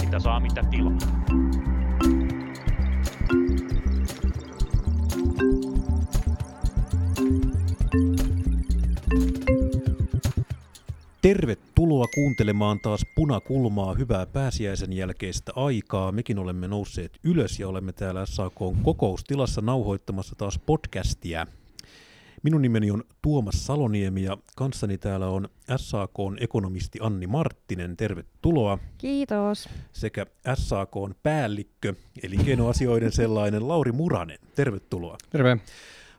Mitä saa, mitä tilaa. Tervetuloa kuuntelemaan taas punakulmaa hyvää pääsiäisen jälkeistä aikaa. Mekin olemme nousseet ylös ja olemme täällä SAK kokoustilassa nauhoittamassa taas podcastia. Minun nimeni on Tuomas Saloniemi ja kanssani täällä on SAK ekonomisti Anni Marttinen. Tervetuloa. Kiitos. Sekä SAK päällikkö, elinkeinoasioiden sellainen Lauri Muranen. Tervetuloa. Terve.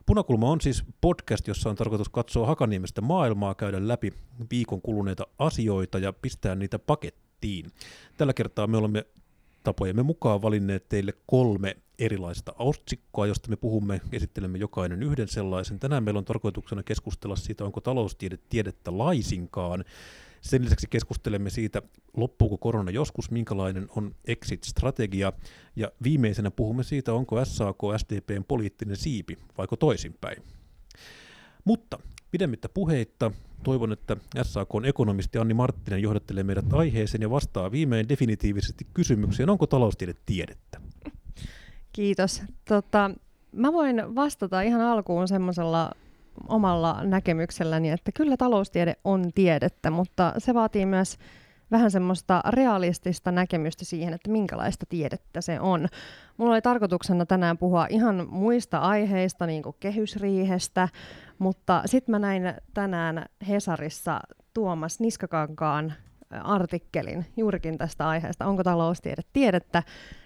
Punakulma on siis podcast, jossa on tarkoitus katsoa Hakaniemestä maailmaa, käydä läpi viikon kuluneita asioita ja pistää niitä pakettiin. Tällä kertaa me olemme tapojemme mukaan valinneet teille kolme erilaista otsikkoa, josta me puhumme, esittelemme jokainen yhden sellaisen. Tänään meillä on tarkoituksena keskustella siitä, onko taloustiede tiedettä laisinkaan. Sen lisäksi keskustelemme siitä, loppuuko korona joskus, minkälainen on exit-strategia, ja viimeisenä puhumme siitä, onko SAK SDPn poliittinen siipi, vaiko toisinpäin. Mutta pidemmittä puheitta, toivon, että SAK on ekonomisti Anni Marttinen johdattelee meidät aiheeseen ja vastaa viimein definitiivisesti kysymykseen, onko taloustiede tiedettä? Kiitos. Tota, mä voin vastata ihan alkuun semmoisella omalla näkemykselläni, että kyllä taloustiede on tiedettä, mutta se vaatii myös vähän semmoista realistista näkemystä siihen, että minkälaista tiedettä se on. Mulla oli tarkoituksena tänään puhua ihan muista aiheista, niin kuin kehysriihestä, mutta sitten mä näin tänään Hesarissa Tuomas Niskakankaan artikkelin juurikin tästä aiheesta, onko taloustiede tiedettä,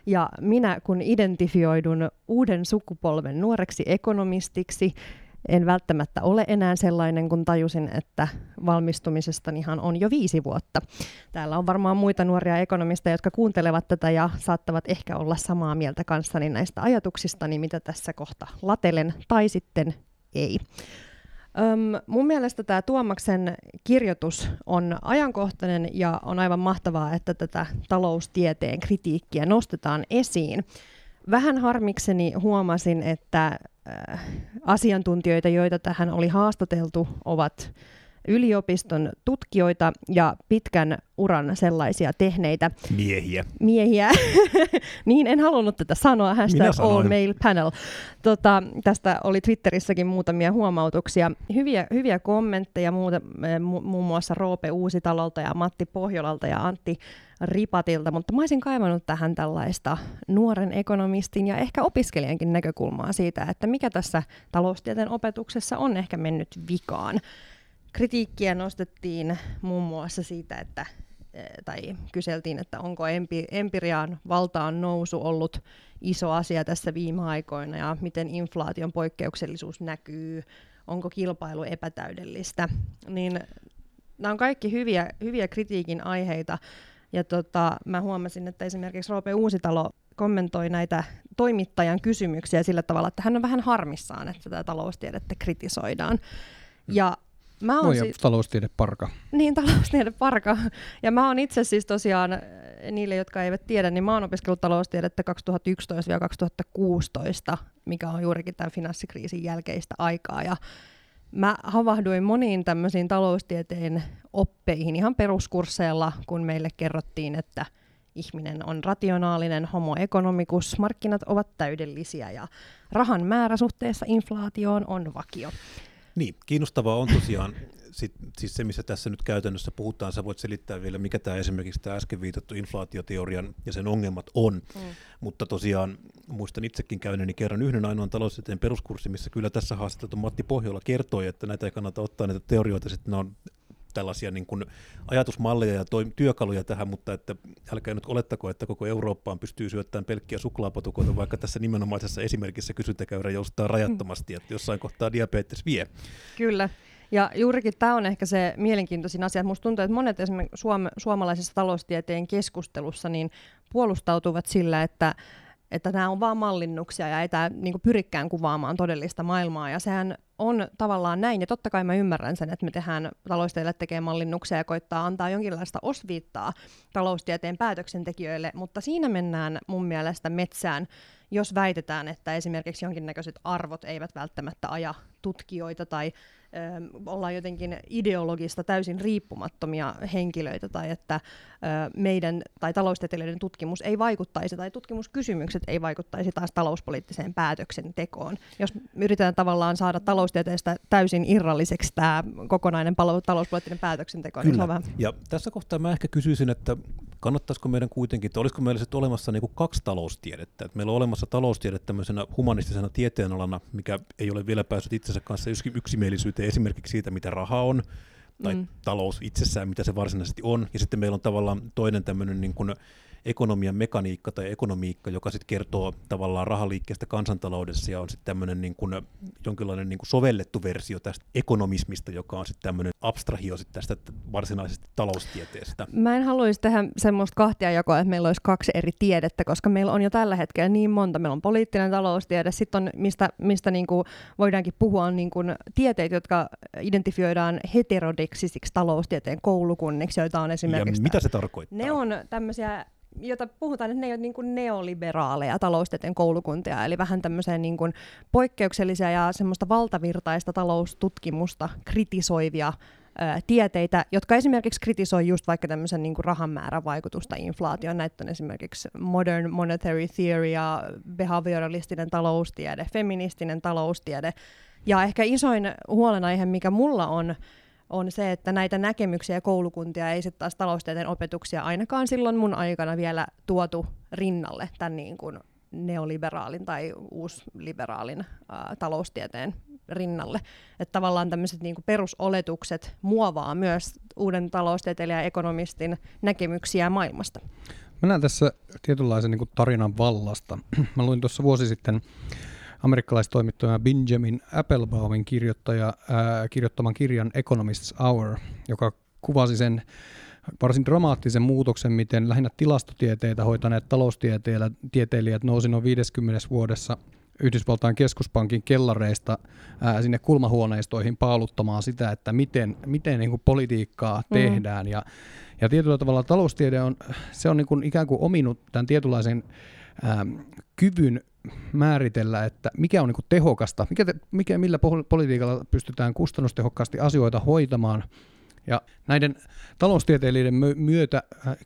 ja minä kun identifioidun uuden sukupolven nuoreksi ekonomistiksi, en välttämättä ole enää sellainen, kun tajusin, että valmistumisestanihan on jo viisi vuotta. Täällä on varmaan muita nuoria ekonomisteja, jotka kuuntelevat tätä ja saattavat ehkä olla samaa mieltä kanssani näistä ajatuksistani, mitä tässä kohta latelen, tai sitten ei. Öm, mun mielestä tämä Tuomaksen kirjoitus on ajankohtainen ja on aivan mahtavaa, että tätä taloustieteen kritiikkiä nostetaan esiin. Vähän harmikseni huomasin, että äh, asiantuntijoita, joita tähän oli haastateltu, ovat yliopiston tutkijoita ja pitkän uran sellaisia tehneitä. Miehiä. Miehiä. niin, en halunnut tätä sanoa. Hashtag all male panel. Tota, tästä oli Twitterissäkin muutamia huomautuksia. Hyviä, hyviä kommentteja muuta, mu- muun muassa Roope Uusitalolta ja Matti Pohjolalta ja Antti Ripatilta, mutta mä olisin kaivannut tähän tällaista nuoren ekonomistin ja ehkä opiskelijankin näkökulmaa siitä, että mikä tässä taloustieteen opetuksessa on ehkä mennyt vikaan. Kritiikkiä nostettiin muun muassa siitä, että eh, tai kyseltiin, että onko empi, empiriaan valtaan nousu ollut iso asia tässä viime aikoina ja miten inflaation poikkeuksellisuus näkyy, onko kilpailu epätäydellistä. Niin nämä on kaikki hyviä, hyviä kritiikin aiheita. Ja tota, mä huomasin, että esimerkiksi Roope Uusitalo kommentoi näitä toimittajan kysymyksiä sillä tavalla, että hän on vähän harmissaan, että tätä taloustiedettä kritisoidaan. Ja Mä oon si- taloustiede parka. Niin, taloustiede parka. Ja mä oon itse siis tosiaan, eh, niille jotka eivät tiedä, niin mä oon opiskellut taloustiedettä 2011-2016, mikä on juurikin tämän finanssikriisin jälkeistä aikaa. Ja mä havahduin moniin tämmöisiin taloustieteen oppeihin ihan peruskursseilla, kun meille kerrottiin, että ihminen on rationaalinen homo economicus, markkinat ovat täydellisiä ja rahan määrä suhteessa inflaatioon on vakio. Niin, kiinnostavaa on tosiaan sit, siis se, missä tässä nyt käytännössä puhutaan, sä voit selittää vielä, mikä tämä esimerkiksi tämä äsken viitattu inflaatioteorian ja sen ongelmat on, mm. mutta tosiaan muistan itsekin käyneeni kerran yhden ainoan taloustieteen peruskurssi, missä kyllä tässä haastatteltu Matti Pohjola kertoi, että näitä ei kannata ottaa näitä teorioita, sitten ne on tällaisia niin kuin ajatusmalleja ja toi, työkaluja tähän, mutta että älkää nyt olettako, että koko Eurooppaan pystyy syöttämään pelkkiä suklaapotukoita, vaikka tässä nimenomaisessa esimerkissä kysyntäkäyrä joustaa rajattomasti, että jossain kohtaa diabetes vie. Kyllä. Ja juurikin tämä on ehkä se mielenkiintoisin asia. Musta tuntuu, että monet esimerkiksi suom- suomalaisessa taloustieteen keskustelussa niin puolustautuvat sillä, että että nämä on vain mallinnuksia ja ei tämä niin pyrikään kuvaamaan todellista maailmaa. Ja sehän on tavallaan näin, ja totta kai mä ymmärrän sen, että me tehdään talousteille tekee mallinnuksia ja koittaa antaa jonkinlaista osviittaa taloustieteen päätöksentekijöille, mutta siinä mennään mun mielestä metsään, jos väitetään, että esimerkiksi jonkinnäköiset arvot eivät välttämättä aja tutkijoita tai ollaan jotenkin ideologista täysin riippumattomia henkilöitä tai että meidän tai taloustieteilijöiden tutkimus ei vaikuttaisi tai tutkimuskysymykset ei vaikuttaisi taas talouspoliittiseen päätöksentekoon. Jos yritetään tavallaan saada taloustieteestä täysin irralliseksi tämä kokonainen talouspoliittinen päätöksenteko, Kyllä. niin se on vähän... Ja tässä kohtaa mä ehkä kysyisin, että kannattaisiko meidän kuitenkin, että olisiko meillä sitten olemassa niin kuin kaksi taloustiedettä. Että meillä on olemassa taloustiede tämmöisenä humanistisena tieteenalana, mikä ei ole vielä päässyt itsensä kanssa yksimielisyyteen esimerkiksi siitä, mitä raha on, tai mm. talous itsessään, mitä se varsinaisesti on. Ja sitten meillä on tavallaan toinen tämmöinen niin kuin ekonomian mekaniikka tai ekonomiikka, joka sitten kertoo tavallaan rahaliikkeestä kansantaloudessa ja on sitten tämmöinen niin kuin, jonkinlainen niin kuin sovellettu versio tästä ekonomismista, joka on sitten tämmöinen abstrahio sit tästä varsinaisesta taloustieteestä. Mä en haluaisi tehdä semmoista kahtia jakoa, että meillä olisi kaksi eri tiedettä, koska meillä on jo tällä hetkellä niin monta. Meillä on poliittinen taloustiede, sitten on, mistä, mistä niin kuin voidaankin puhua, on niin kuin tieteet, jotka identifioidaan heterodeksisiksi taloustieteen koulukunniksi, joita on esimerkiksi... Ja mitä se tarkoittaa? Ne on tämmöisiä jota puhutaan, että ne ei ole niin kuin neoliberaaleja taloustieteen koulukuntia, eli vähän tämmöisiä niin kuin poikkeuksellisia ja semmoista valtavirtaista taloustutkimusta kritisoivia ää, tieteitä, jotka esimerkiksi kritisoi just vaikka tämmöisen niin kuin rahan määrän vaikutusta inflaatioon. Näitä on esimerkiksi modern monetary theory ja behavioralistinen taloustiede, feministinen taloustiede. Ja ehkä isoin huolenaihe, mikä mulla on, on se, että näitä näkemyksiä ja koulukuntia ei sitten taas taloustieteen opetuksia ainakaan silloin mun aikana vielä tuotu rinnalle tämän niin kuin neoliberaalin tai uusliberaalin ää, taloustieteen rinnalle. Että tavallaan tämmöiset niin perusoletukset muovaa myös uuden taloustieteilijän ja ekonomistin näkemyksiä maailmasta. Mä näen tässä tietynlaisen niin tarinan vallasta. Mä luin tuossa vuosi sitten amerikkalaistoimittaja Benjamin Applebaumin kirjoittaja, ää, kirjoittaman kirjan Economist's Hour, joka kuvasi sen varsin dramaattisen muutoksen, miten lähinnä tilastotieteitä hoitaneet taloustieteilijät nousi noin 50 vuodessa Yhdysvaltain keskuspankin kellareista ää, sinne kulmahuoneistoihin paaluttamaan sitä, että miten, miten niin kuin politiikkaa mm. tehdään. Ja, ja tietyllä tavalla taloustiede on, se on niin kuin ikään kuin ominut tämän tietynlaisen ää, kyvyn määritellä, että mikä on niin kuin tehokasta, mikä, te, mikä, millä politiikalla pystytään kustannustehokkaasti asioita hoitamaan. Ja näiden taloustieteilijöiden myötä äh,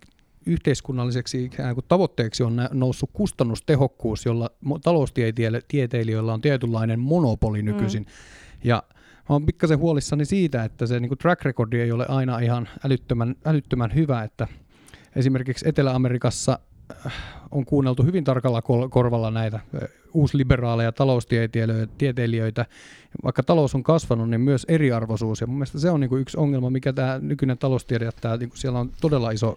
yhteiskunnalliseksi ikään kuin tavoitteeksi on noussut kustannustehokkuus, jolla taloustieteilijöillä on tietynlainen monopoli nykyisin. Mm. Ja mä oon pikkasen huolissani siitä, että se niin track recordi ei ole aina ihan älyttömän, älyttömän hyvä, että esimerkiksi Etelä-Amerikassa äh, on kuunneltu hyvin tarkalla korvalla näitä uusliberaaleja taloustieteilijöitä. Vaikka talous on kasvanut, niin myös eriarvoisuus. Ja mun mielestä se on niin kuin yksi ongelma, mikä tämä nykyinen taloustiede jättää. Niin kuin siellä on todella iso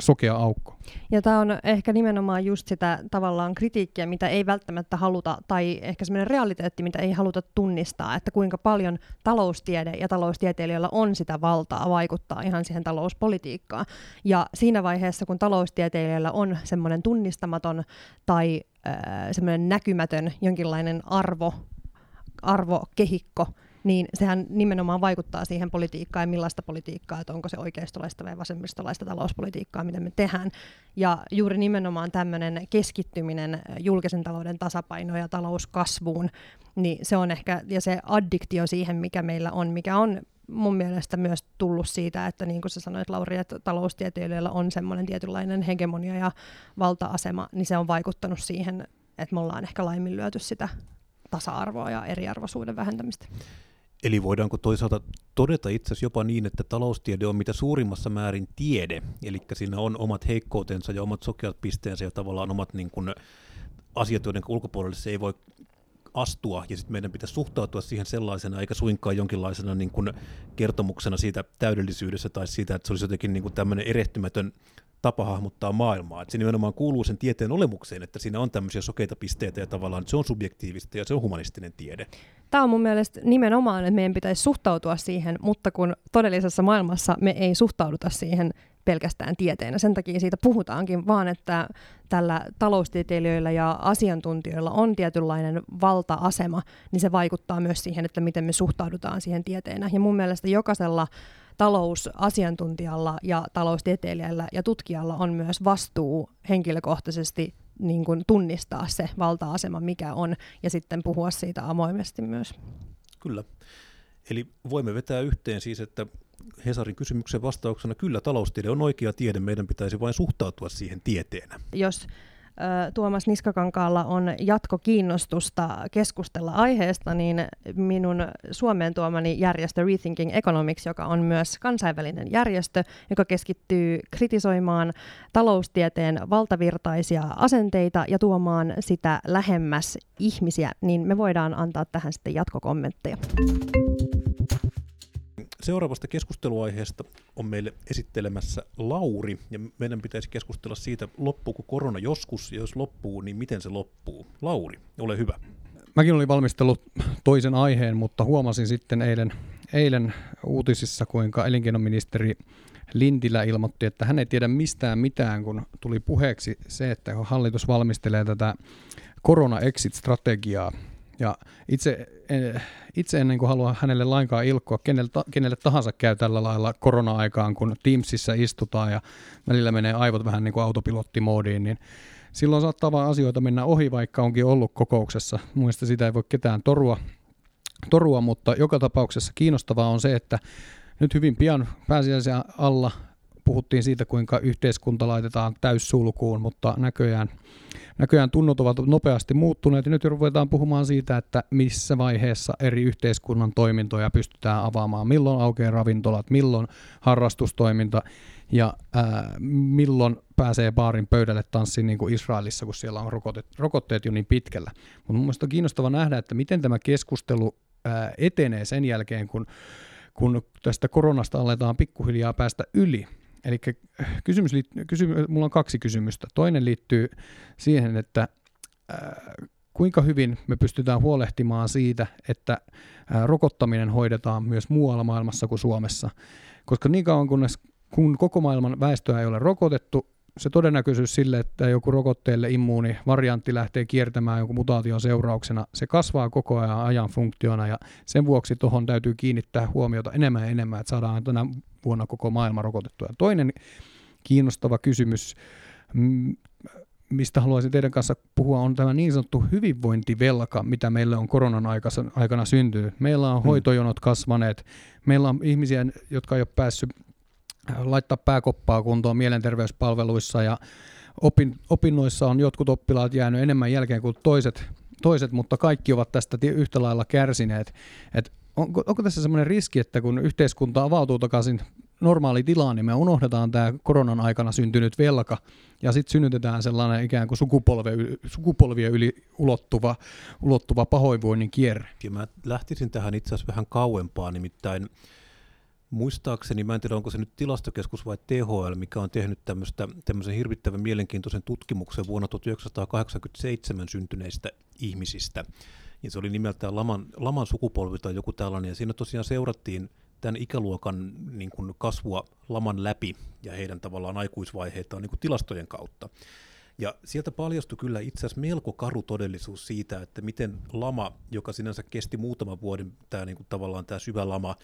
sokea aukko. Ja tämä on ehkä nimenomaan just sitä tavallaan kritiikkiä, mitä ei välttämättä haluta, tai ehkä semmoinen realiteetti, mitä ei haluta tunnistaa, että kuinka paljon taloustiede ja taloustieteilijöillä on sitä valtaa vaikuttaa ihan siihen talouspolitiikkaan. Ja siinä vaiheessa, kun taloustieteilijöillä on semmoinen tunnistamaton tai äh, semmoinen näkymätön jonkinlainen arvo, arvokehikko, niin sehän nimenomaan vaikuttaa siihen politiikkaan ja millaista politiikkaa, että onko se oikeistolaista vai vasemmistolaista talouspolitiikkaa, mitä me tehdään. Ja juuri nimenomaan tämmöinen keskittyminen julkisen talouden tasapainoon ja talouskasvuun, niin se on ehkä, ja se addiktio siihen, mikä meillä on, mikä on mun mielestä myös tullut siitä, että niin kuin sä sanoit Lauri, että taloustieteilijöillä on semmoinen tietynlainen hegemonia ja valta-asema, niin se on vaikuttanut siihen, että me ollaan ehkä laiminlyöty sitä tasa-arvoa ja eriarvoisuuden vähentämistä. Eli voidaanko toisaalta todeta itse asiassa jopa niin, että taloustiede on mitä suurimmassa määrin tiede, eli siinä on omat heikkoutensa ja omat sokeat pisteensä ja tavallaan omat niin kuin, asiat, joiden ulkopuolelle se ei voi astua, ja sitten meidän pitäisi suhtautua siihen sellaisena, eikä suinkaan jonkinlaisena niin kuin kertomuksena siitä täydellisyydestä tai siitä, että se olisi jotenkin niin kuin tämmöinen erehtymätön tapa hahmottaa maailmaa. Että se nimenomaan kuuluu sen tieteen olemukseen, että siinä on tämmöisiä sokeita pisteitä ja tavallaan se on subjektiivista ja se on humanistinen tiede. Tämä on mun mielestä nimenomaan, että meidän pitäisi suhtautua siihen, mutta kun todellisessa maailmassa me ei suhtauduta siihen pelkästään tieteenä. Sen takia siitä puhutaankin, vaan että tällä taloustieteilijöillä ja asiantuntijoilla on tietynlainen valta-asema, niin se vaikuttaa myös siihen, että miten me suhtaudutaan siihen tieteenä. Ja mun mielestä jokaisella talousasiantuntijalla ja taloustieteilijällä ja tutkijalla on myös vastuu henkilökohtaisesti niin kuin tunnistaa se valta-asema, mikä on, ja sitten puhua siitä avoimesti myös. Kyllä. Eli voimme vetää yhteen siis, että Hesarin kysymyksen vastauksena kyllä taloustiede on oikea tiede, meidän pitäisi vain suhtautua siihen tieteenä. Jos Tuomas Niskakankaalla on jatkokiinnostusta keskustella aiheesta, niin minun Suomeen tuomani järjestö Rethinking Economics, joka on myös kansainvälinen järjestö, joka keskittyy kritisoimaan taloustieteen valtavirtaisia asenteita ja tuomaan sitä lähemmäs ihmisiä, niin me voidaan antaa tähän sitten jatkokommentteja. Seuraavasta keskusteluaiheesta on meille esittelemässä Lauri, ja meidän pitäisi keskustella siitä, loppuuko korona joskus, ja jos loppuu, niin miten se loppuu. Lauri, ole hyvä. Mäkin olin valmistellut toisen aiheen, mutta huomasin sitten eilen, eilen uutisissa, kuinka elinkeinoministeri Lintilä ilmoitti, että hän ei tiedä mistään mitään, kun tuli puheeksi se, että hallitus valmistelee tätä korona-exit-strategiaa, ja itse, itse en niin kuin halua hänelle lainkaan ilkkoa, kenelle, kenelle tahansa käy tällä lailla korona-aikaan, kun Teamsissa istutaan ja välillä menee aivot vähän niin kuin autopilottimoodiin, niin silloin saattaa vaan asioita mennä ohi, vaikka onkin ollut kokouksessa. Muista sitä ei voi ketään torua, torua, mutta joka tapauksessa kiinnostavaa on se, että nyt hyvin pian pääsiäisen alla puhuttiin siitä, kuinka yhteiskunta laitetaan täyssulkuun, mutta näköjään, näköjään tunnot ovat nopeasti muuttuneet ja nyt ruvetaan puhumaan siitä, että missä vaiheessa eri yhteiskunnan toimintoja pystytään avaamaan, milloin aukeaa ravintolat, milloin harrastustoiminta ja ää, milloin pääsee baarin pöydälle tanssiin niin kuin Israelissa, kun siellä on rokotteet, rokotteet jo niin pitkällä. Mutta mun on kiinnostava nähdä, että miten tämä keskustelu ää, etenee sen jälkeen, kun kun tästä koronasta aletaan pikkuhiljaa päästä yli. Eli kysymys, kysymys, mulla on kaksi kysymystä. Toinen liittyy siihen, että äh, kuinka hyvin me pystytään huolehtimaan siitä, että äh, rokottaminen hoidetaan myös muualla maailmassa kuin Suomessa. Koska niin kauan kunnes, kun koko maailman väestöä ei ole rokotettu, se todennäköisyys sille, että joku rokotteelle immuuni variantti lähtee kiertämään jonkun mutaation seurauksena, se kasvaa koko ajan ajan funktiona ja sen vuoksi tuohon täytyy kiinnittää huomiota enemmän ja enemmän, että saadaan tänä vuonna koko maailma rokotettua. Ja toinen kiinnostava kysymys, mistä haluaisin teidän kanssa puhua, on tämä niin sanottu hyvinvointivelka, mitä meille on koronan aikana syntynyt. Meillä on hmm. hoitojonot kasvaneet, meillä on ihmisiä, jotka ei ole päässyt laittaa pääkoppaa kuntoon mielenterveyspalveluissa ja opin, opinnoissa on jotkut oppilaat jäänyt enemmän jälkeen kuin toiset, toiset mutta kaikki ovat tästä yhtä lailla kärsineet. Et onko, onko tässä semmoinen riski, että kun yhteiskunta avautuu takaisin normaali tilaan, niin me unohdetaan tämä koronan aikana syntynyt velka ja sitten synnytetään sellainen ikään kuin sukupolve, sukupolvien yli ulottuva, ulottuva pahoinvoinnin kierre. Ja mä lähtisin tähän itse asiassa vähän kauempaa, nimittäin muistaakseni, mä en tiedä onko se nyt tilastokeskus vai THL, mikä on tehnyt tämmöistä, tämmöisen hirvittävän mielenkiintoisen tutkimuksen vuonna 1987 syntyneistä ihmisistä. Ja se oli nimeltään Laman, Laman sukupolvi tai joku tällainen, ja siinä tosiaan seurattiin tämän ikäluokan niin kuin kasvua laman läpi ja heidän tavallaan aikuisvaiheitaan niin kuin tilastojen kautta. Ja sieltä paljastui kyllä itse asiassa melko karu todellisuus siitä, että miten lama, joka sinänsä kesti muutaman vuoden, tämä niin kuin tavallaan tämä syvä lama,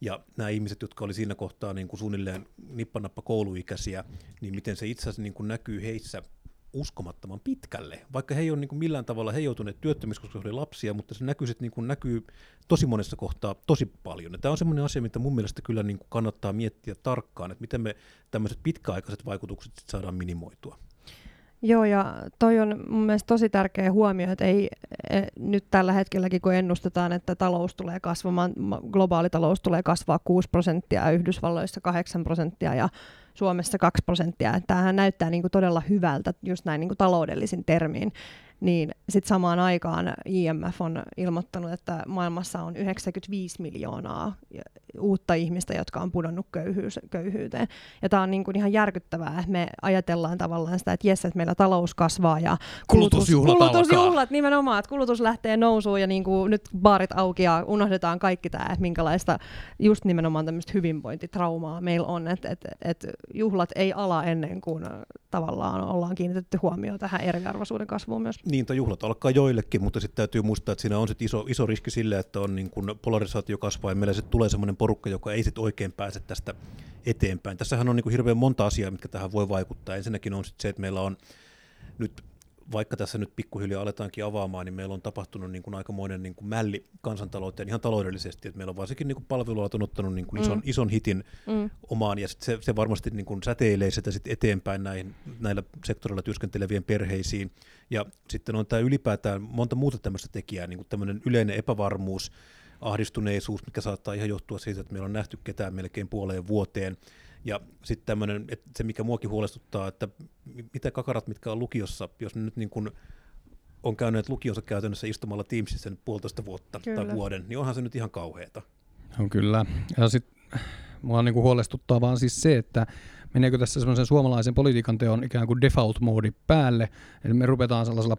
ja nämä ihmiset, jotka oli siinä kohtaa niin kuin suunnilleen nippanappa kouluikäisiä, niin miten se itse asiassa niin kuin näkyy heissä uskomattoman pitkälle. Vaikka he ei ole niin kuin millään tavalla, he joutuneet työttömiksi, koska he lapsia, mutta se näkyy, niin kuin näkyy tosi monessa kohtaa tosi paljon. Ja tämä on semmoinen asia, mitä mun mielestä kyllä niin kuin kannattaa miettiä tarkkaan, että miten me tämmöiset pitkäaikaiset vaikutukset saadaan minimoitua. Joo, ja toi on mun mielestä tosi tärkeä huomio, että ei e, nyt tällä hetkelläkin, kun ennustetaan, että talous tulee kasvamaan, globaali talous tulee kasvaa 6 prosenttia, Yhdysvalloissa 8 prosenttia ja Suomessa 2 prosenttia. Tämähän näyttää niin kuin todella hyvältä just näin niin kuin taloudellisin termiin niin sitten samaan aikaan IMF on ilmoittanut, että maailmassa on 95 miljoonaa uutta ihmistä, jotka on pudonnut köyhyys, köyhyyteen. Ja tämä on niin kuin ihan järkyttävää, että me ajatellaan tavallaan sitä, että jes, että meillä talous kasvaa ja kulutus, kulutusjuhlat, kulutusjuhlat nimenomaan, että kulutus lähtee nousuun ja niin kuin nyt baarit auki ja unohdetaan kaikki tämä, että minkälaista just nimenomaan tämmöistä hyvinvointitraumaa meillä on, että että että juhlat ei ala ennen kuin tavallaan ollaan kiinnitetty huomioon tähän eriarvoisuuden kasvuun myös. Niin, tai juhlat alkaa joillekin, mutta sitten täytyy muistaa, että siinä on sit iso, iso riski sille, että on niin kun polarisaatio kasvaa ja meillä sitten tulee semmoinen porukka, joka ei sitten oikein pääse tästä eteenpäin. Tässähän on niin hirveän monta asiaa, mitkä tähän voi vaikuttaa. Ensinnäkin on sit se, että meillä on nyt vaikka tässä nyt pikkuhiljaa aletaankin avaamaan, niin meillä on tapahtunut niin kuin aikamoinen niin kuin mälli kansantalouteen ihan taloudellisesti, että meillä on varsinkin niin kuin palvelualat on ottanut niin kuin ison, mm. ison hitin mm. omaan, ja sit se, se varmasti niin kuin säteilee sitä sit eteenpäin näihin, näillä sektorilla työskentelevien perheisiin, ja sitten on tämä ylipäätään monta muuta tämmöistä tekijää, niin kuin tämmöinen yleinen epävarmuus, ahdistuneisuus, mikä saattaa ihan johtua siitä, että meillä on nähty ketään melkein puoleen vuoteen, ja sitten tämmöinen, että se mikä muakin huolestuttaa, että mitä kakarat, mitkä on lukiossa, jos ne nyt niin kuin on käyneet lukionsa käytännössä istumalla Teamsissa sen puolitoista vuotta kyllä. tai vuoden, niin onhan se nyt ihan kauheata. On kyllä. Ja sitten mua niin kuin huolestuttaa vaan siis se, että meneekö tässä semmoisen suomalaisen politiikan teon ikään kuin default-moodi päälle, eli me ruvetaan sellaisella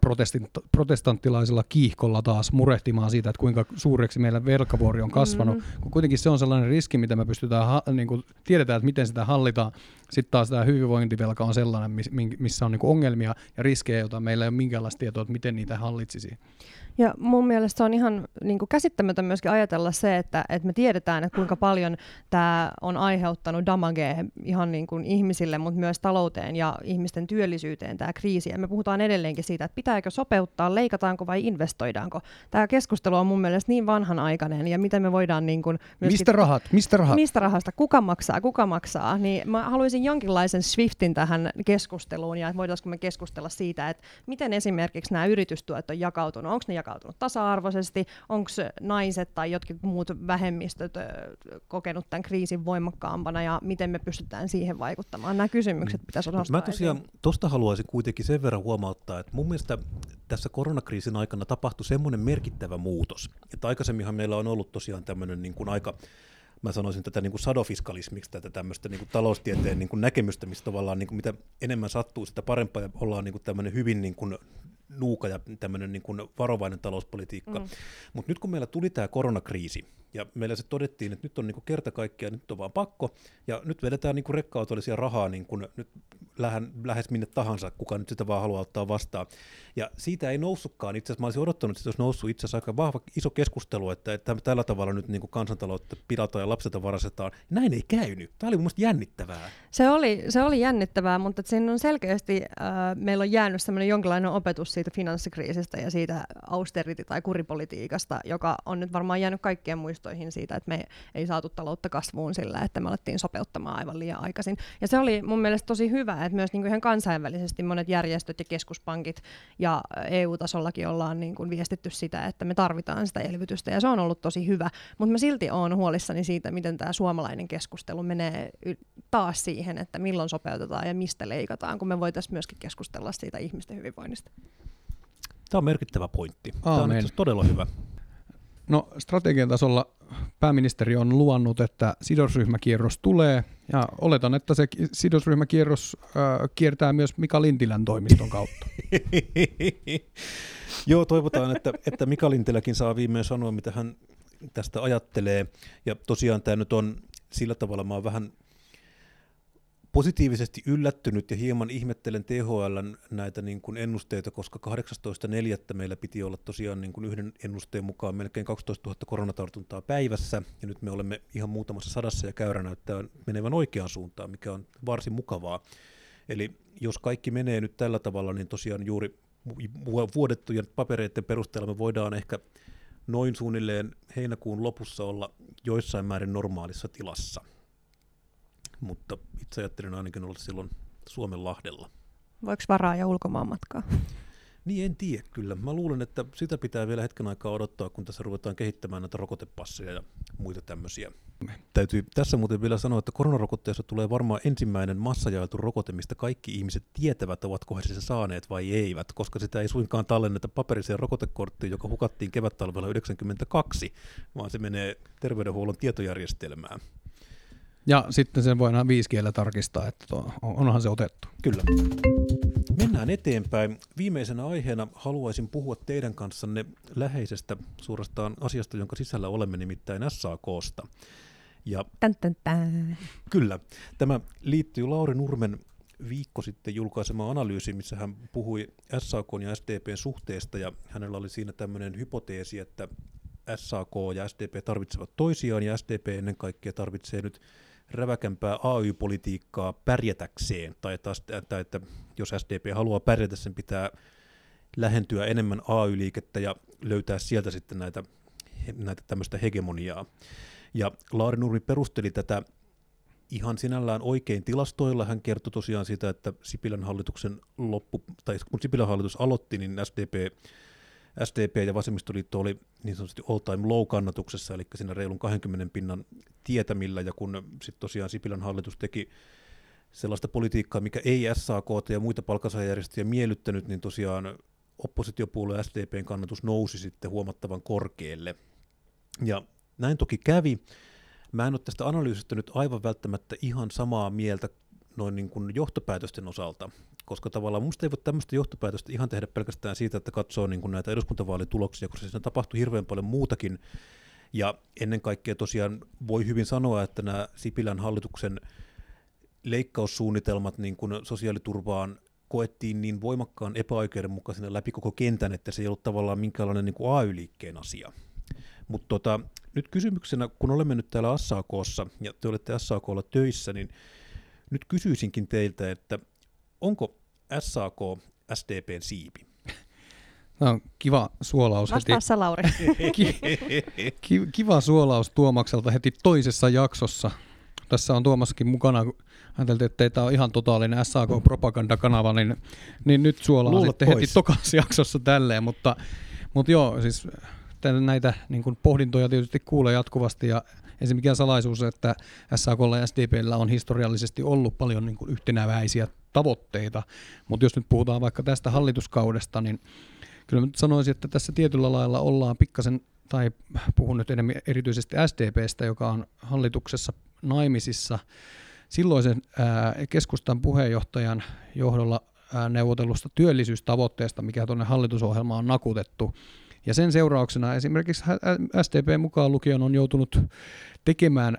protestanttilaisella kiihkolla taas murehtimaan siitä, että kuinka suureksi meillä velkavuori on kasvanut, mm-hmm. kun kuitenkin se on sellainen riski, mitä me pystytään, ha- niin kuin tiedetään, että miten sitä hallitaan, sitten taas tämä hyvinvointivelka on sellainen, missä on niin ongelmia ja riskejä, joita meillä ei ole minkäänlaista tietoa, että miten niitä hallitsisi. Ja mun mielestä se on ihan niin kuin käsittämätön myöskin ajatella se, että, että me tiedetään, että kuinka paljon tämä on aiheuttanut damagea ihan niin kuin ihmisille, mutta myös talouteen ja ihmisten työllisyyteen tämä kriisi. Ja me puhutaan edelleenkin siitä, että pitääkö sopeuttaa, leikataanko vai investoidaanko. Tämä keskustelu on mun mielestä niin vanhanaikainen ja miten me voidaan... Niin kuin myöskin, mistä rahat? Mistä rahat? Mistä rahasta? Kuka maksaa? Kuka maksaa? Niin mä haluaisin jonkinlaisen swiftin tähän keskusteluun ja että voitaisiinko me keskustella siitä, että miten esimerkiksi nämä yritystuet on jakautunut. Onko ne jakautunut tasa-arvoisesti, onko naiset tai jotkin muut vähemmistöt kokenut tämän kriisin voimakkaampana ja miten me pystytään siihen vaikuttamaan. Nämä kysymykset pitäisi nostaa Mä tosiaan tuosta haluaisin kuitenkin sen verran huomauttaa, että mun mielestä tässä koronakriisin aikana tapahtui semmoinen merkittävä muutos, että aikaisemminhan meillä on ollut tosiaan tämmöinen niin kuin aika mä sanoisin tätä niin kuin sadofiskalismiksi, tätä tämmöistä niin kuin taloustieteen niin kuin näkemystä, mistä tavallaan niin kuin mitä enemmän sattuu, sitä parempaa ja ollaan niin kuin tämmöinen hyvin niin kuin nuuka ja tämmöinen niin kuin varovainen talouspolitiikka. Mm. Mutta nyt kun meillä tuli tämä koronakriisi, ja meillä se todettiin, että nyt on niin kerta kaikkiaan, nyt on vaan pakko, ja nyt vedetään niin rekka-autollisia rahaa niin kuin nyt lähän, lähes minne tahansa, kuka nyt sitä vaan haluaa ottaa vastaan. Ja siitä ei noussutkaan, itse asiassa mä olisin odottanut, että se olisi noussut itse asiassa aika vahva iso keskustelu, että, että tällä tavalla nyt niin kuin kansantaloutta pilataan ja lapsilta varastetaan. Näin ei käynyt. Tämä oli mun mielestä jännittävää. Se oli, se oli jännittävää, mutta siinä on selkeästi, äh, meillä on jäänyt semmoinen jonkinlainen opetus siitä finanssikriisistä ja siitä austerity- tai kuripolitiikasta, joka on nyt varmaan jäänyt kaikkien muistoihin siitä, että me ei saatu taloutta kasvuun sillä, että me alettiin sopeuttamaan aivan liian aikaisin. Ja se oli mun mielestä tosi hyvä, että myös niin kuin ihan kansainvälisesti monet järjestöt ja keskuspankit ja EU-tasollakin ollaan niin kuin viestitty sitä, että me tarvitaan sitä elvytystä ja se on ollut tosi hyvä, mutta mä silti olen huolissani siitä, miten tämä suomalainen keskustelu menee taas siihen, että milloin sopeutetaan ja mistä leikataan, kun me voitaisiin myöskin keskustella siitä ihmisten hyvinvoinnista. Tämä on merkittävä pointti. Aamen. Tämä on todella hyvä. No strategian tasolla pääministeri on luvannut, että sidosryhmäkierros tulee, ja oletan, että se sidosryhmäkierros äh, kiertää myös Mika Lintilän toimiston kautta. Joo, toivotaan, että, että Mika Lintiläkin saa viimein sanoa, mitä hän tästä ajattelee. Ja tosiaan tämä nyt on sillä tavalla, mä oon vähän positiivisesti yllättynyt ja hieman ihmettelen THL näitä niin kuin ennusteita, koska 18.4. meillä piti olla tosiaan niin kuin yhden ennusteen mukaan melkein 12 000 koronatartuntaa päivässä, ja nyt me olemme ihan muutamassa sadassa ja käyrä näyttää menevän oikeaan suuntaan, mikä on varsin mukavaa. Eli jos kaikki menee nyt tällä tavalla, niin tosiaan juuri vuodettujen papereiden perusteella me voidaan ehkä noin suunnilleen heinäkuun lopussa olla joissain määrin normaalissa tilassa mutta itse ajattelin ainakin olla silloin Suomen lahdella. Voiko varaa ja ulkomaan matkaa? Niin en tiedä kyllä. Mä luulen, että sitä pitää vielä hetken aikaa odottaa, kun tässä ruvetaan kehittämään näitä rokotepasseja ja muita tämmöisiä. Täytyy tässä muuten vielä sanoa, että koronarokotteessa tulee varmaan ensimmäinen massajaeltu rokote, mistä kaikki ihmiset tietävät, ovatko he se saaneet vai eivät, koska sitä ei suinkaan tallenneta paperiseen rokotekorttiin, joka hukattiin kevättalvella 92, vaan se menee terveydenhuollon tietojärjestelmään. Ja sitten sen voidaan viisi kielellä tarkistaa, että onhan se otettu. Kyllä. Mennään eteenpäin. Viimeisenä aiheena haluaisin puhua teidän kanssanne läheisestä suorastaan asiasta, jonka sisällä olemme nimittäin SAKsta. Ja tän, tän, tän. Kyllä. Tämä liittyy Lauri Nurmen viikko sitten julkaisema analyysi, missä hän puhui SAK ja SDPn suhteesta, ja hänellä oli siinä tämmöinen hypoteesi, että SAK ja SDP tarvitsevat toisiaan, ja SDP ennen kaikkea tarvitsee nyt räväkämpää AY-politiikkaa pärjätäkseen, tai että, että, että jos SDP haluaa pärjätä, sen pitää lähentyä enemmän AY-liikettä ja löytää sieltä sitten näitä, näitä tämmöistä hegemoniaa. Ja Laari Nurmi perusteli tätä ihan sinällään oikein tilastoilla. Hän kertoi tosiaan sitä, että Sipilän hallituksen loppu, tai kun Sipilän hallitus aloitti, niin SDP, SDP ja vasemmistoliitto oli niin sanotusti all-time low-kannatuksessa, eli siinä reilun 20 pinnan tietämillä, ja kun sitten tosiaan Sipilän hallitus teki sellaista politiikkaa, mikä ei SAK ja muita palkansaajärjestöjä miellyttänyt, niin tosiaan oppositiopuolue SDPn kannatus nousi sitten huomattavan korkealle. Ja näin toki kävi. Mä en ole tästä analyysistä nyt aivan välttämättä ihan samaa mieltä noin niin kuin johtopäätösten osalta, koska tavallaan musta ei voi tämmöistä johtopäätöstä ihan tehdä pelkästään siitä, että katsoo niin kuin näitä eduskuntavaalituloksia, koska siinä tapahtui hirveän paljon muutakin, ja ennen kaikkea tosiaan voi hyvin sanoa, että nämä Sipilän hallituksen leikkaussuunnitelmat niin kuin sosiaaliturvaan koettiin niin voimakkaan epäoikeudenmukaisena läpi koko kentän, että se ei ollut tavallaan minkäänlainen niin kuin AY-liikkeen asia. Mutta tota, nyt kysymyksenä, kun olemme nyt täällä SAKssa ja te olette SAKlla töissä, niin nyt kysyisinkin teiltä, että onko SAK SDPn siipi? No, kiva suolaus heti. Vastaa Lauri. Ki, kiva suolaus Tuomakselta heti toisessa jaksossa. Tässä on Tuomaskin mukana, kun ajateltiin, että tämä on ihan totaalinen SAK-propagandakanava, niin, niin nyt suolaa Luulet sitten pois. heti tokassa jaksossa tälleen, mutta, mutta joo, siis tän- näitä niin kuin pohdintoja tietysti kuulee jatkuvasti ja ei se mikään salaisuus, että SAKlla ja SDPllä on historiallisesti ollut paljon niin kuin yhtenäväisiä tavoitteita, mutta jos nyt puhutaan vaikka tästä hallituskaudesta, niin kyllä mä nyt sanoisin, että tässä tietyllä lailla ollaan pikkasen, tai puhun nyt enemmän erityisesti SDPstä, joka on hallituksessa naimisissa silloisen keskustan puheenjohtajan johdolla neuvotellusta työllisyystavoitteesta, mikä tuonne hallitusohjelmaan on nakutettu. Ja sen seurauksena esimerkiksi SDP mukaan lukion on joutunut tekemään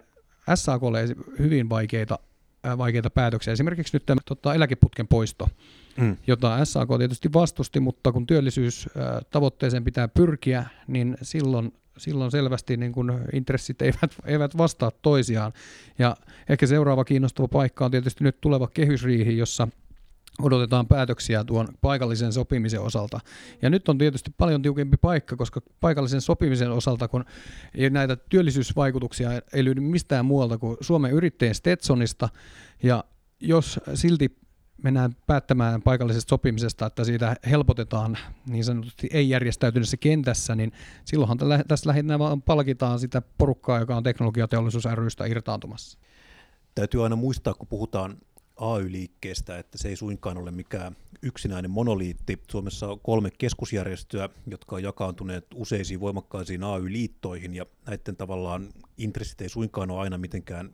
SAKlle hyvin vaikeita, ää, vaikeita päätöksiä. Esimerkiksi nyt tämä tota, eläkeputken poisto, Mm. jota SAK tietysti vastusti, mutta kun työllisyystavoitteeseen pitää pyrkiä, niin silloin, silloin selvästi niin kun intressit eivät, eivät vastaa toisiaan. Ja ehkä seuraava kiinnostava paikka on tietysti nyt tuleva kehysriihi, jossa odotetaan päätöksiä tuon paikallisen sopimisen osalta. Ja nyt on tietysti paljon tiukempi paikka, koska paikallisen sopimisen osalta, kun ei näitä työllisyysvaikutuksia ei löydy mistään muualta kuin Suomen yrittäjien Stetsonista, ja jos silti mennään päättämään paikallisesta sopimisesta, että siitä helpotetaan niin sanotusti ei-järjestäytyneessä kentässä, niin silloinhan tässä lähinnä vaan palkitaan sitä porukkaa, joka on teknologiateollisuus rystä irtaantumassa. Täytyy aina muistaa, kun puhutaan AY-liikkeestä, että se ei suinkaan ole mikään yksinäinen monoliitti. Suomessa on kolme keskusjärjestöä, jotka on jakaantuneet useisiin voimakkaisiin AY-liittoihin, ja näiden tavallaan intressit ei suinkaan ole aina mitenkään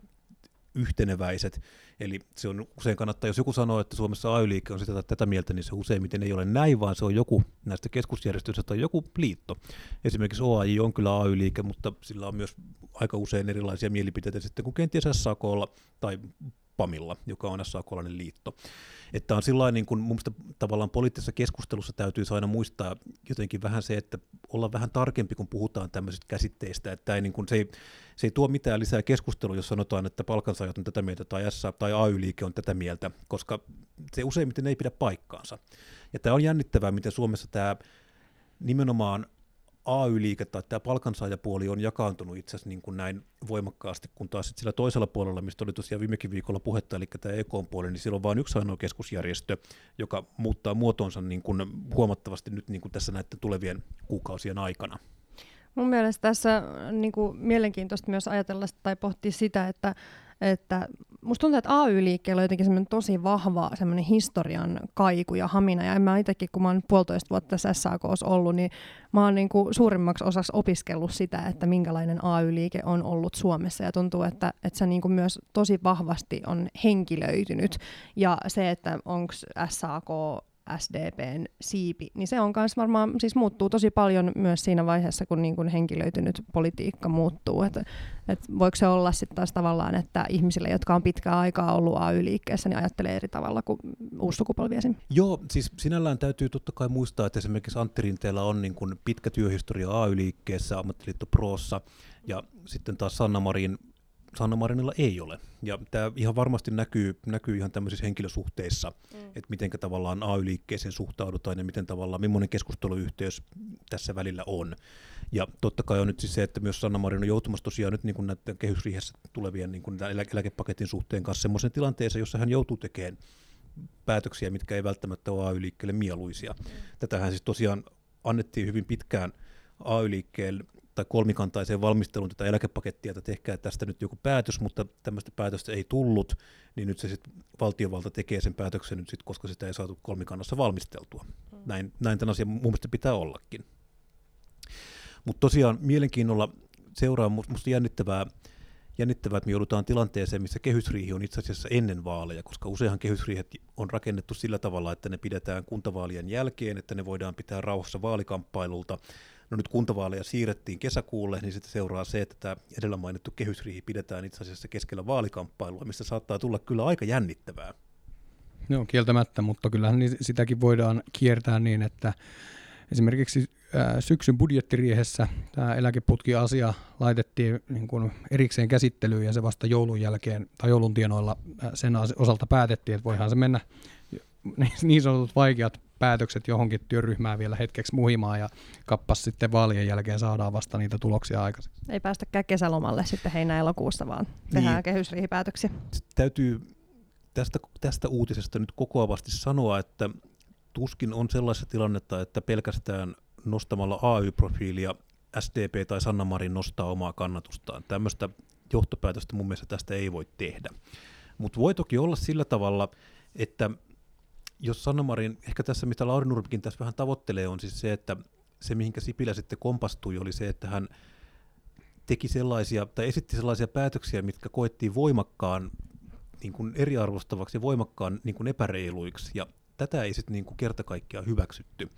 yhteneväiset. Eli se on usein kannattaa, jos joku sanoo, että Suomessa AY-liike on sitä tai tätä mieltä, niin se useimmiten ei ole näin, vaan se on joku näistä keskusjärjestöistä tai joku liitto. Esimerkiksi OAJ on kyllä AY-liike, mutta sillä on myös aika usein erilaisia mielipiteitä sitten kuin kenties SAKlla tai PAMilla, joka on SAK-lainen liitto. Että on sillä niin kuin mun tavallaan poliittisessa keskustelussa täytyy aina muistaa jotenkin vähän se, että olla vähän tarkempi, kun puhutaan tämmöisistä käsitteistä, että ei, niin kuin, se, ei, se ei tuo mitään lisää keskustelua, jos sanotaan, että palkansaajat on tätä mieltä tai SA tai AY-liike on tätä mieltä, koska se useimmiten ei pidä paikkaansa. Ja tämä on jännittävää, miten Suomessa tämä nimenomaan AY-liike tai tämä palkansaajapuoli on jakaantunut itse asiassa niin kuin näin voimakkaasti, kun taas sillä toisella puolella, mistä oli tosiaan viimekin viikolla puhetta, eli tämä EK-puoli, niin siellä on vain yksi ainoa keskusjärjestö, joka muuttaa muotonsa niin kuin huomattavasti nyt niin kuin tässä näiden tulevien kuukausien aikana. Mun mielestä tässä niin kuin, mielenkiintoista myös ajatella tai pohtia sitä, että, että musta tuntuu, että AY-liikkeellä on jotenkin semmoinen tosi vahva semmoinen historian kaiku ja hamina. Ja en mä itsekin, kun mä oon puolitoista vuotta tässä SAKssa ollut, niin mä oon niin kuin suurimmaksi osaksi opiskellut sitä, että minkälainen AY-liike on ollut Suomessa. Ja tuntuu, että, että se niin kuin myös tosi vahvasti on henkilöitynyt. Ja se, että onko SAK SDPn siipi, niin se on myös varmaan, siis muuttuu tosi paljon myös siinä vaiheessa, kun niin kuin henkilöitynyt politiikka muuttuu. Et, et voiko se olla sitten taas tavallaan, että ihmisille, jotka on pitkää aikaa ollut AY-liikkeessä, niin ajattelee eri tavalla kuin uusi sukupolvi esim. Joo, siis sinällään täytyy totta kai muistaa, että esimerkiksi Antti Rinteellä on niin kuin pitkä työhistoria AY-liikkeessä, ammattiliitto Proossa, ja sitten taas Sanna Marin Sanna Marinilla ei ole. Ja tämä ihan varmasti näkyy, näkyy ihan tämmöisissä henkilösuhteissa, mm. että miten tavallaan AY-liikkeeseen suhtaudutaan ja miten tavallaan, millainen keskusteluyhteys tässä välillä on. Ja totta kai on nyt siis se, että myös Sanna Marin on joutumassa tosiaan nyt niin kuin näiden kehysriihessä tulevien niin kuin eläkepaketin suhteen kanssa semmoisen tilanteeseen, jossa hän joutuu tekemään päätöksiä, mitkä ei välttämättä ole AY-liikkeelle mieluisia. Mm. Tätähän siis tosiaan annettiin hyvin pitkään AY-liikkeelle tai kolmikantaiseen valmisteluun tätä eläkepakettia, että tehkää tästä nyt joku päätös, mutta tämmöistä päätöstä ei tullut, niin nyt se sitten valtiovalta tekee sen päätöksen nyt sit, koska sitä ei saatu kolmikannassa valmisteltua. Mm. Näin, näin tämän asian mun mielestä pitää ollakin. Mutta tosiaan mielenkiinnolla seuraa minusta jännittävää, jännittävää, että me joudutaan tilanteeseen, missä kehysriihi on itse asiassa ennen vaaleja, koska useinhan kehysriihet on rakennettu sillä tavalla, että ne pidetään kuntavaalien jälkeen, että ne voidaan pitää rauhassa vaalikamppailuilta. No nyt kuntavaaleja siirrettiin kesäkuulle, niin sitten seuraa se, että tämä edellä mainittu kehysriihi pidetään itse asiassa keskellä vaalikamppailua, mistä saattaa tulla kyllä aika jännittävää. Joo, kieltämättä, mutta kyllähän sitäkin voidaan kiertää niin, että esimerkiksi syksyn budjettiriehessä tämä eläkeputki-asia laitettiin niin kuin erikseen käsittelyyn ja se vasta joulun jälkeen tai joulun tienoilla sen osalta päätettiin, että voihan se mennä niin sanotut vaikeat päätökset johonkin työryhmään vielä hetkeksi muhimaan ja kappas sitten vaalien jälkeen saadaan vasta niitä tuloksia aikaisin. Ei päästäkään kesälomalle sitten heinä-elokuussa, vaan tehdään niin. kehysriihipäätöksiä. Täytyy tästä, tästä uutisesta nyt kokoavasti sanoa, että tuskin on sellaista tilannetta, että pelkästään nostamalla AY-profiilia SDP tai Sanna Marin nostaa omaa kannatustaan. Tämmöistä johtopäätöstä mun mielestä tästä ei voi tehdä. Mutta voi toki olla sillä tavalla, että jos Sanna Marin, ehkä tässä mitä Lauri Nurmikin tässä vähän tavoittelee, on siis se, että se mihinkä Sipilä sitten kompastui oli se, että hän teki sellaisia, tai esitti sellaisia päätöksiä, mitkä koettiin voimakkaan niin kuin eriarvostavaksi ja voimakkaan niin kuin epäreiluiksi, ja tätä ei sitten niin kuin kerta kaikkiaan hyväksytty.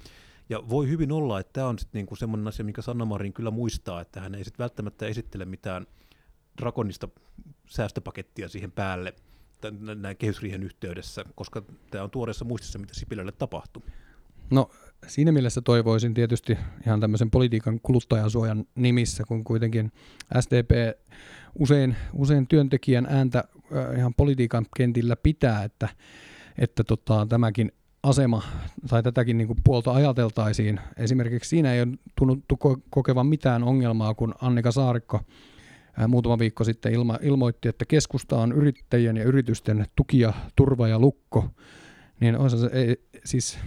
Ja voi hyvin olla, että tämä on sitten niinku semmoinen asia, mikä Sanna Marin kyllä muistaa, että hän ei sitten välttämättä esittele mitään drakonista säästöpakettia siihen päälle näin kehysriihen yhteydessä, koska tämä on tuoreessa muistissa, mitä Sipilälle tapahtui. No siinä mielessä toivoisin tietysti ihan tämmöisen politiikan kuluttajasuojan nimissä, kun kuitenkin SDP usein, usein työntekijän ääntä äh, ihan politiikan kentillä pitää, että, että tota, tämäkin asema tai tätäkin niin kuin puolta ajateltaisiin. Esimerkiksi siinä ei ole tunnuttu kokevan mitään ongelmaa, kun Annika Saarikko muutama viikko sitten ilma, ilmoitti, että keskusta on yrittäjien ja yritysten tukia, turva ja lukko. Niin on se, ei, siis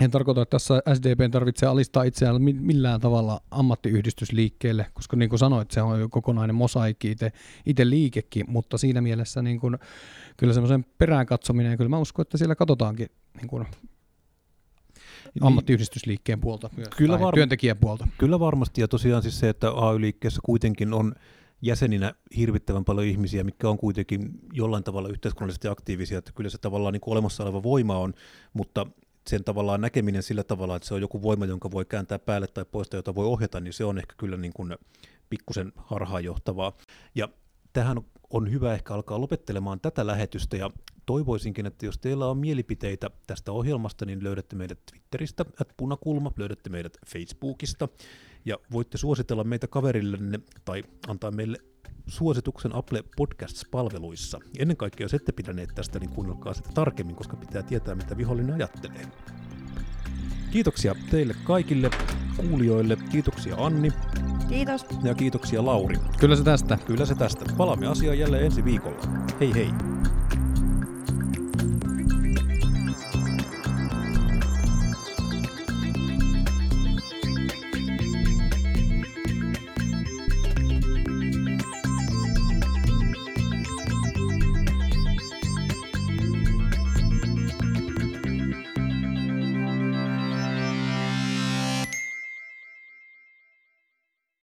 en tarkoita, että tässä SDP tarvitsee alistaa itseään millään tavalla ammattiyhdistysliikkeelle, koska niin kuin sanoit, se on jo kokonainen mosaikki itse, itse liikekin, mutta siinä mielessä niin kuin, kyllä semmoisen perään katsominen, kyllä mä uskon, että siellä katsotaankin niin kuin niin. ammattiyhdistysliikkeen puolta myös, kyllä tai työntekijän puolta. Kyllä varmasti, ja tosiaan siis se, että AY-liikkeessä kuitenkin on jäseninä hirvittävän paljon ihmisiä, mitkä on kuitenkin jollain tavalla yhteiskunnallisesti aktiivisia, että kyllä se tavallaan niin kuin olemassa oleva voima on, mutta sen tavallaan näkeminen sillä tavalla, että se on joku voima, jonka voi kääntää päälle tai poistaa, jota voi ohjata, niin se on ehkä kyllä niin kuin pikkusen harhaanjohtavaa. Ja tähän on hyvä ehkä alkaa lopettelemaan tätä lähetystä ja toivoisinkin, että jos teillä on mielipiteitä tästä ohjelmasta, niin löydätte meidät Twitteristä, että punakulma, löydätte meidät Facebookista ja voitte suositella meitä kaverillenne tai antaa meille suosituksen Apple Podcasts-palveluissa. Ennen kaikkea, jos ette pidäneet tästä, niin kuunnelkaa sitä tarkemmin, koska pitää tietää, mitä vihollinen ajattelee. Kiitoksia teille kaikille kuulijoille. Kiitoksia Anni. Kiitos. Ja kiitoksia Lauri. Kyllä se tästä. Kyllä se tästä. Palaamme asiaan jälleen ensi viikolla. Hei hei.